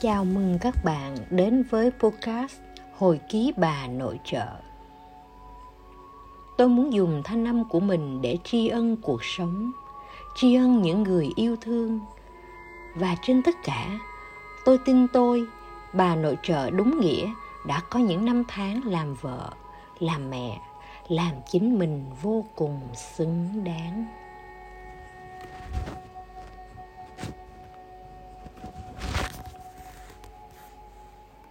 chào mừng các bạn đến với podcast Hồi ký bà nội trợ. Tôi muốn dùng thanh âm của mình để tri ân cuộc sống, tri ân những người yêu thương. Và trên tất cả, tôi tin tôi, bà nội trợ đúng nghĩa đã có những năm tháng làm vợ, làm mẹ, làm chính mình vô cùng xứng đáng.